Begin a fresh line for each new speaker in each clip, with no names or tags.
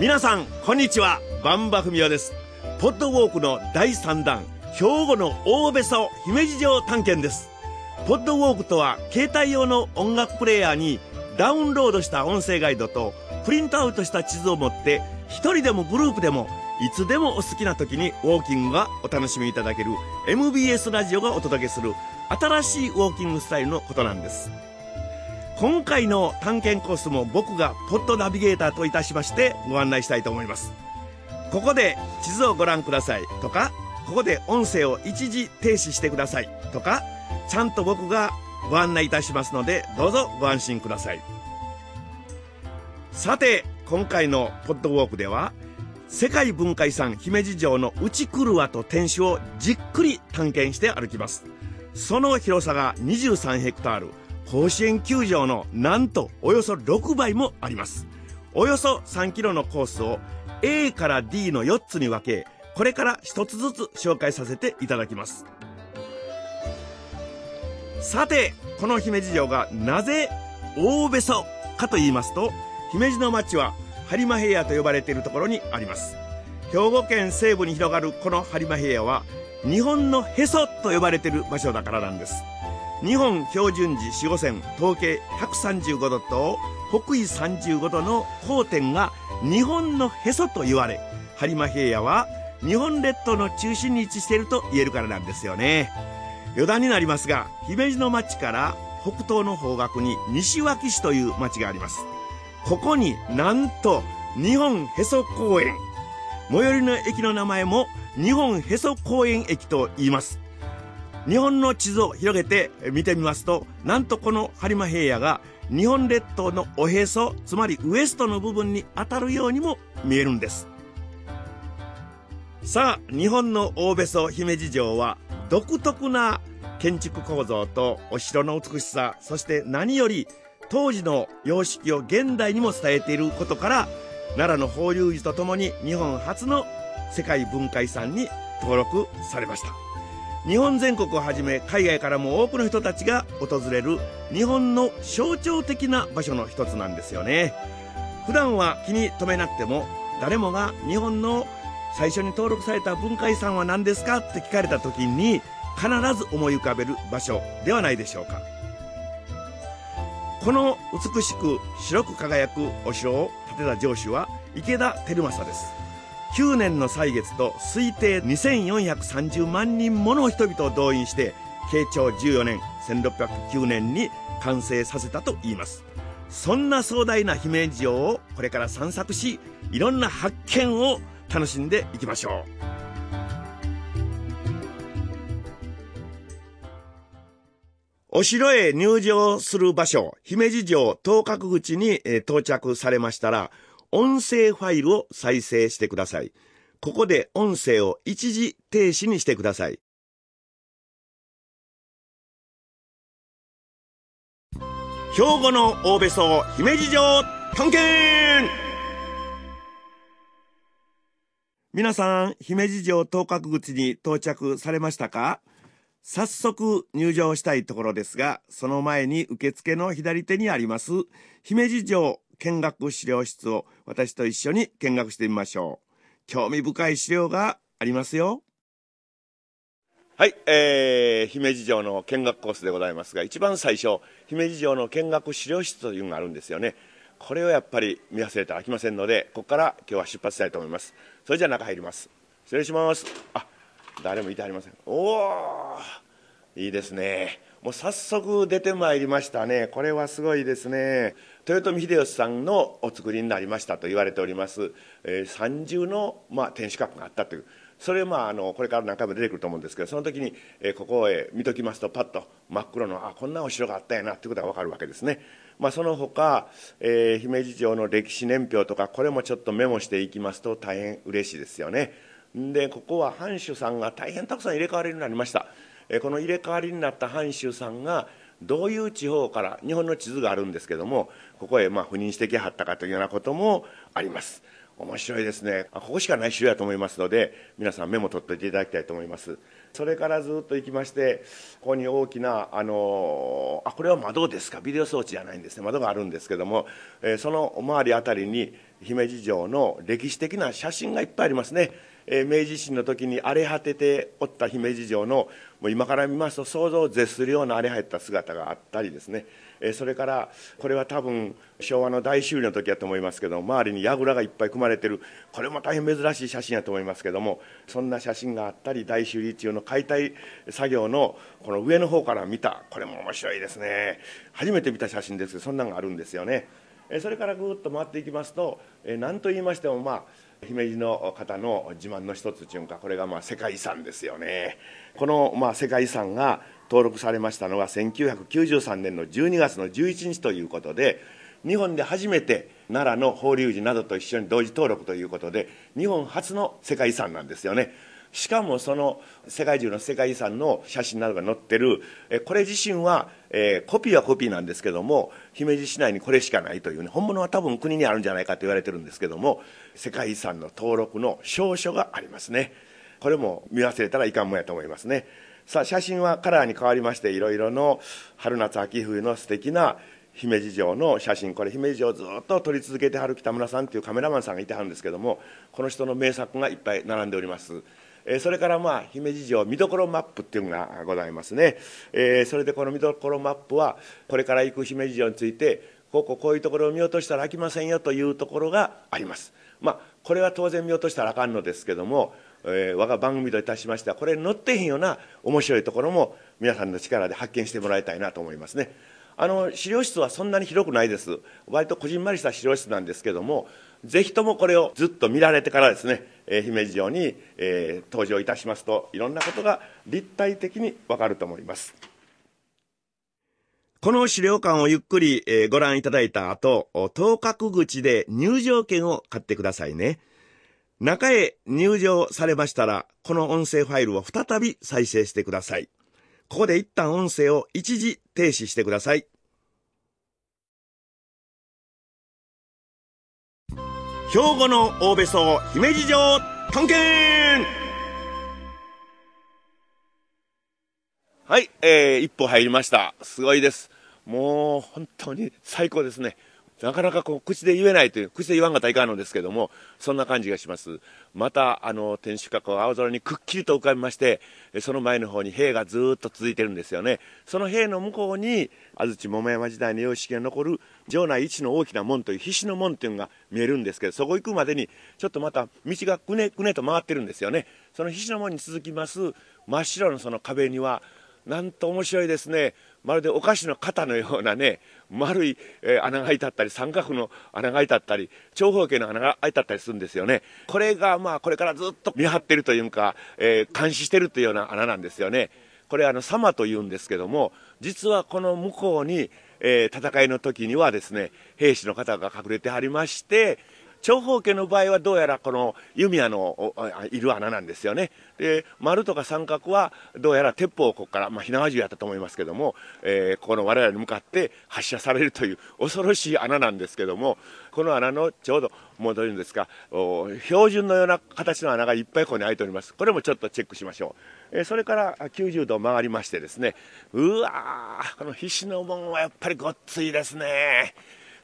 皆さんこんにちは。万場文夫です。ポッドウォークの第3弾兵庫の大別荘姫路城探検です。ポッドウォークとは携帯用の音楽プレーヤーにダウンロードした音声ガイドとプリントアウトした地図を持って一人でもグループでもいつでもお好きな時にウォーキングがお楽しみいただける MBS ラジオがお届けする新しいウォーキングスタイルのことなんです。今回の探検コースも僕がポッドナビゲーターといたしましてご案内したいと思います。ここで地図をご覧ください。とかここで音声を一時停止してください。とかちゃんと僕がご案内いたしますのでどうぞご安心ください。さて今回のポッドウォークでは世界文化遺産姫路城の内車と天守をじっくり探検して歩きます。その広さが23ヘクタール。甲子園球場のなんとおよそ6倍もあります。およそ3キロのコースを A から D の4つに分けこれから一つずつ紹介させていただきます。さてこの姫路城がなぜ大べそかと言いますと姫路の町は播磨平野と呼ばれているところにあります。兵庫県西部に広がるこの播磨平野は日本のへそと呼ばれている場所だからなんです。日本標準時四五線統計135度と北緯35度の交点が日本のへそと言われ播磨平野は日本列島の中心に位置していると言えるからなんですよね。余談になりますが姫路の町から北東の方角に西脇市という町があります。ここになんと日本へそ公園。最寄りの駅の名前も日本へそ公園駅と言います。日本の地図を広げて見てみますとなんとこの播磨平野が日本列島のおへそつまりウエストの部分に当たるようにも見えるんです。さあ日本の大別荘姫路城は独特な建築構造とお城の美しさそして何より当時の様式を現代にも伝えていることから奈良の法隆寺とともに日本初の世界文化遺産に登録されました。日本全国をはじめ海外からも多くの人たちが訪れる日本の象徴的な場所の一つなんですよね。普段は気に留めなくても誰もが日本の最初に登録された文化遺産は何ですかって聞かれた時に必ず思い浮かべる場所ではないでしょうか。この美しく白く輝くお城を建てた城主は池田輝正です。9年の歳月と推定2430万人もの人々を動員して慶長14年1609年に完成させたといいます。そんな壮大な姫路城をこれから散策しいろんな発見を楽しんでいきましょう。お城へ入場する場所、姫路城当角口に、え、到着されましたら、音声ファイルを再生してください。ここで音声を一時停止にしてください。兵庫の大別荘姫路城探検皆さん、姫路城当角口に到着されましたか？早速入場したいところですが、その前に受付の左手にあります、姫路城見学資料室を私と一緒に見学してみましょう。興味深い資料がありますよ。はい、えー、姫路城の見学コースでございますが、一番最初、姫路城の見学資料室というのがあるんですよね。これをやっぱり見忘れてはいけませんので、ここから今日は出発したいと思います。それじゃあ中入ります。失礼します。あ、誰もいてはりませんおおいいですねもう早速出てまいりましたね。これはすごいですね。豊臣秀吉さんのお作りになりましたと言われております、えー、三重の、まあ、天守閣があったという。それまああのこれから何回も出てくると思うんですけどその時に、えー、ここへ見ときますとパッと真っ黒のあこんなお城があったやなっていうことが分かるわけですね。まあ、その他、えー、姫路城の歴史年表とかこれもちょっとメモしていきますと大変嬉しいですよね。でここは藩主さんが大変たくさん入れ替わりになりました、この入れ替わりになった藩主さんがどういう地方から日本の地図があるんですけどもここへまあ赴任してきはったかというようなこともあります。面白いですね。ここしかない城やと思いますので皆さんメモ取っておいていただきたいと思います。それからずっと行きましてここに大きなあのあこれは窓ですか？ビデオ装置じゃないんですね。窓があるんですけども、えー、その周りあたりに姫路城の歴史的な写真がいっぱいありますね、えー、明治維新の時に荒れ果てておった姫路城のもう今から見ますと想像を絶するような荒れ果てた姿があったりですね、えー、それからこれは多分昭和の大修理の時やと思いますけど周りに櫓がいっぱい組まれてる。これも大変珍しい写真やと思いますけどもそんな写真があったり大修理中の解体作業のこの上の方から見た。これも面白いですね。初めて見た写真ですけどそんなのがあるんですよね。それからぐっと回っていきますと何と言いましてもまあ姫路の方の自慢の一つというかこれがまあ世界遺産ですよね。このまあ世界遺産が登録されましたのは1993年の12月の11日ということで日本で初めて奈良の法隆寺などと一緒に同時登録ということで日本初の世界遺産なんですよね。しかもその世界中の世界遺産の写真などが載ってるこれ自身は、えー、コピーはコピーなんですけども姫路市内にこれしかないというね。本物は多分国にあるんじゃないかと言われてるんですけども世界遺産の登録の証書がありますね。これも見忘れたらいかんもんやと思いますね。さあ写真はカラーに変わりましていろいろの春夏秋冬の素敵な姫路城の写真。これ姫路城をずっと撮り続けてはる北村さんというカメラマンさんがいてはるんですけどもこの人の名作がいっぱい並んでおります。それからまあ姫路城見どころマップっていうのがございますね、え、それでこの見どころマップはこれから行く姫路城についてこここういうところを見落としたら飽きませんよというところがあります。まあこれは当然見落としたらあかんのですけども、えー、我が番組といたしましてはこれに載ってへんような面白いところも皆さんの力で発見してもらいたいなと思いますね。あの資料室はそんなに広くないです。割とこじんまりした資料室なんですけどもぜひともこれをずっと見られてからですね、えー、姫路城に、え、登場いたしますといろんなことが立体的にわかると思います。この資料館をゆっくり、え、ご覧いただいた後当確口で入場券を買ってくださいね。中へ入場されましたらこの音声ファイルを再び再生してください。ここで一旦音声を一時停止してください。兵庫の大別荘姫路城探検はい、えー、一歩入りました。すごいです。もう本当に最高ですね。なかなかこう口で言えないという、口で言わんがたいかんのですけども、そんな感じがします。また、あの、天守閣が青空にくっきりと浮かびまして、その前の方に塀がずっと続いてるんですよね。その塀の向こうに、安土桃山時代の様式が残る城内一の大きな門という菱の門というのが見えるんですけど、そこ行くまでに、ちょっとまた道がくねくねと回ってるんですよね。その菱の門に続きます、真っ白のその壁には、なんと面白いですね。まるでお菓子の型のようなね、丸い、え、穴が開いてあったり、三角の穴が開いてあったり、長方形の穴が開いてあったりするんですよね。これがまあこれからずっと見張ってるというか、えー、監視してるというような穴なんですよね。これあの、様というんですけども、実はこの向こうに、えー、戦いの時にはですね、兵士の方が隠れてはりまして、長方形の場合はどうやらこの弓矢のいる穴なんですよね。で、丸とか三角はどうやら鉄砲をここから、まあ、火縄銃やったと思いますけども、えー、この我々に向かって発射されるという恐ろしい穴なんですけども、この穴のちょうど、もうどういうんですか、標準のような形の穴がいっぱいここに開いております。これもちょっとチェックしましょう。えー、それから90度曲がりましてですね、うわー、この菱の門はやっぱりごっついですね。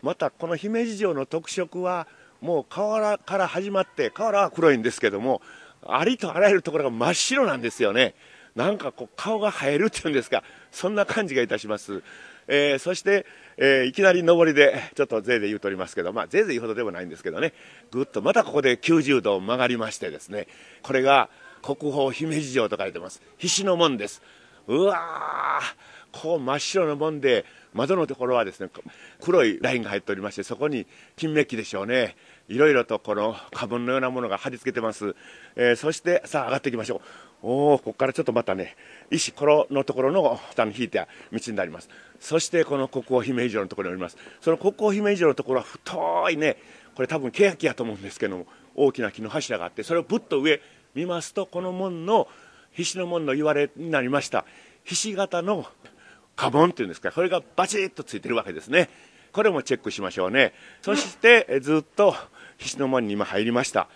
またこの姫路城の特色はもう瓦から始まって瓦は黒いんですけどもありとあらゆるところが真っ白なんですよね。なんかこう顔が生えるっていうんですかそんな感じがいたします、えー、そして、えー、いきなり上りでちょっと税で言うとおりますけどまあ税で言うほどでもないんですけどね。ぐっとまたここで90度曲がりましてですね。これが国宝姫路城と書いてます。菱の門です。うわー。こう真っ白な門で窓のところはですね黒いラインが入っておりましてそこに金メッキでしょうね。いろいろとこの花盆のようなものが貼り付けてます、えー、そしてさあ上がっていきましょう。おおここからちょっとまたね石ころのところの下に引いた道になります。そしてこの国王姫路城のところにおります。その国王姫路城のところは太いねこれ多分欅やと思うんですけども大きな木の柱があってそれをぶっと上見ますとこの門の菱の門の言われになりました。ひし形のカボンっていうんですかこれがバチッとついてるわけですねこれもチェックしましょうねそしてずっと菱の門に今入りました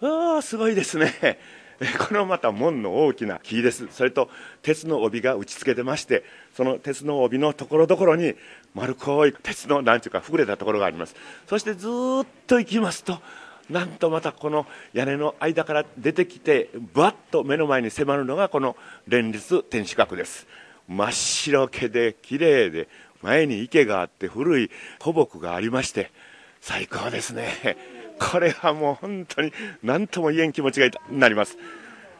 ああすごいですね このまた門の大きな木です。それと鉄の帯が打ち付けてまして、その鉄の帯のところどころに丸っこい鉄のなんていうか膨れたところがあります。そしてずっと行きますと、なんとまたこの屋根の間から出てきて、バッと目の前に迫るのがこの連立天守閣です。真っ白けで綺麗で、前に池があって古い古木がありまして、最高ですね。これはもう本当に何とも言えん気持ちがいたなります。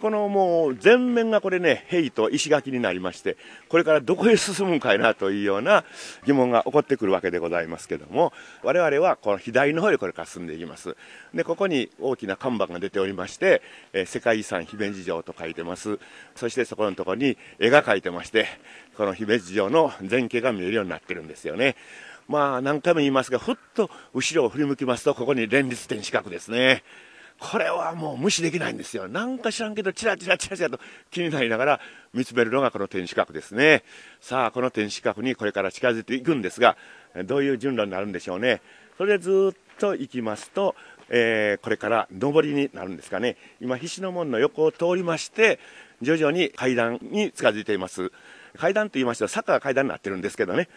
このもう全面がこれね、塀と石垣になりまして、これからどこへ進むんかいなというような疑問が起こってくるわけでございますけども、我々はこの左の方へこれから進んでいきます。で、ここに大きな看板が出ておりまして、え世界遺産姫路城と書いてます。そしてそこのところに絵が描いてまして、この姫路城の全景が見えるようになってるんですよね。まあ何回も言いますが、ふっと後ろを振り向きますと、ここに連立天守閣ですね。これはもう無視できないんですよ。なんか知らんけど、チラチラチラチラと気になりながら見つめるのがこの天守閣ですね。さあ、この天守閣にこれから近づいていくんですが、どういう順路になるんでしょうね。それでずっと行きますと、えー、これから上りになるんですかね。今、菱の門の横を通りまして、徐々に階段に近づいています。階段と言いましては坂が階段になってるんですけどね。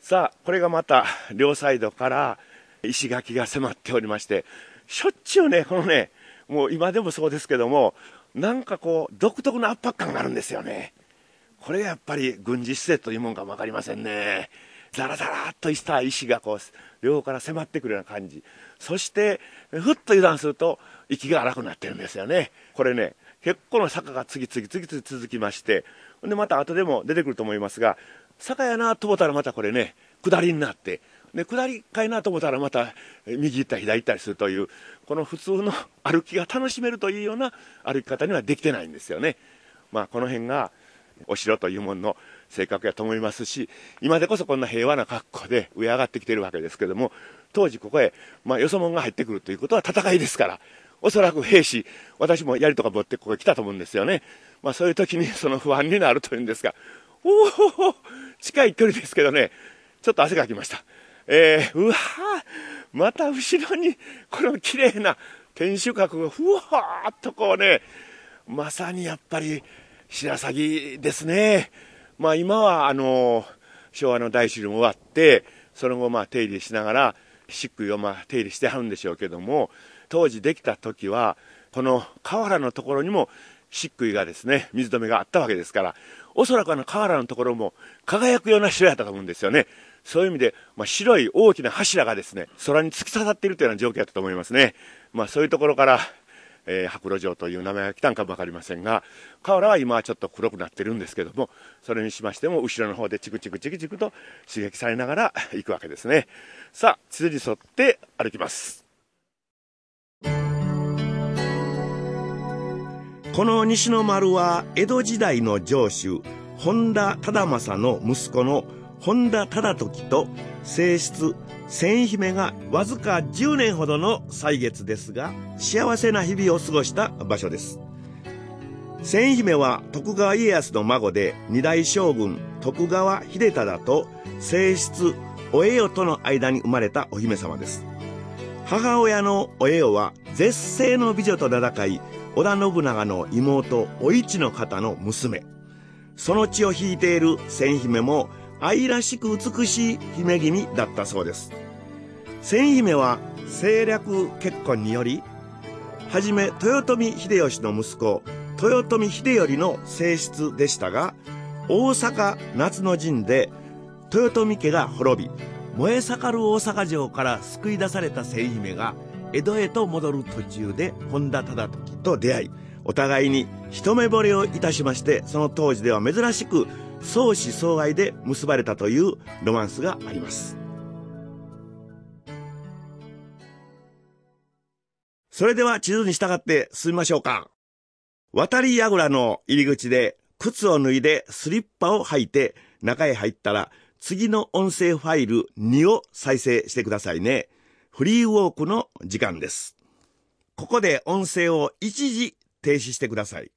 さあ、これがまた両サイドから石垣が迫っておりまして、しょっちゅうね、このね、もう今でもそうですけども、なんかこう、独特な圧迫感があるんですよね。これがやっぱり軍事施設というもんかも分かりませんね。ザラザラっとした石がこう、両方から迫ってくるような感じ。そして、ふっと油断すると、息が荒くなってるんですよね。これね、結構の坂が次々次々続きまして、で、また後でも出てくると思いますが、坂やなと思ったらまたこれね、下りになって、で、下りかいなと思ったらまた右行ったり左行ったりするという、この普通の歩きが楽しめるというような歩き方にはできてないんですよね。まあ、この辺がお城というものの性格やと思いますし、今でこそこんな平和な格好で上上がってきてるわけですけども、当時ここへ、まあ、よそ者が入ってくるということは戦いですから、おそらく兵士、私も槍とか持ってここへ来たと思うんですよね。まあ、そういう時に その不安になるというんですが、おお近い距離ですけどね、ちょっと汗かきました。えー、うわまた後ろに、この綺麗な天守閣がふわーっとこうね、まさにやっぱり白鷺ですね。まあ今はあの、昭和の大修理も終わって、その後まあ手入れしながら、漆喰をまあ手入れしてはるんでしょうけども、当時できた時は、この河原のところにも漆喰がですね、水止めがあったわけですから、おそらくあの河原のところも輝くような城やったと思うんですよね。そういう意味で、まあ、白い大きな柱がですね、空に突き刺さっているというような状況だったと思いますね。まあ、そういうところから、えー、白露城という名前が来たんかもわかりませんが、河原は今はちょっと黒くなってるんですけども、それにしましても、後ろの方でチクチクチクチクと刺激されながら 行くわけですね。さあ、地図に沿って歩きます。
この西の丸は江戸時代の城主本田忠政の息子の本田忠時と正室千姫がわずか10年ほどの歳月ですが幸せな日々を過ごした場所です。千姫は徳川家康の孫で二代将軍徳川秀忠と正室お栄代との間に生まれたお姫様です。母親のお栄代は絶世の美女と名高い織田信長の妹お市の方の娘。その血を引いている千姫も愛らしく美しい姫君だったそうです。千姫は政略結婚によりはじめ豊臣秀吉の息子豊臣秀頼の正室でしたが大阪夏の陣で豊臣家が滅び燃え盛る大阪城から救い出された千姫が江戸へと戻る途中で本田忠時と出会いお互いに一目惚れをいたしましてその当時では珍しく相思相愛で結ばれたというロマンスがありますそれでは地図に従って進みましょうか渡り櫓の入り口で靴を脱いでスリッパを履いて中へ入ったら次の音声ファイル2を再生してくださいね。フリーウォークの時間です。ここで音声を一時停止してください。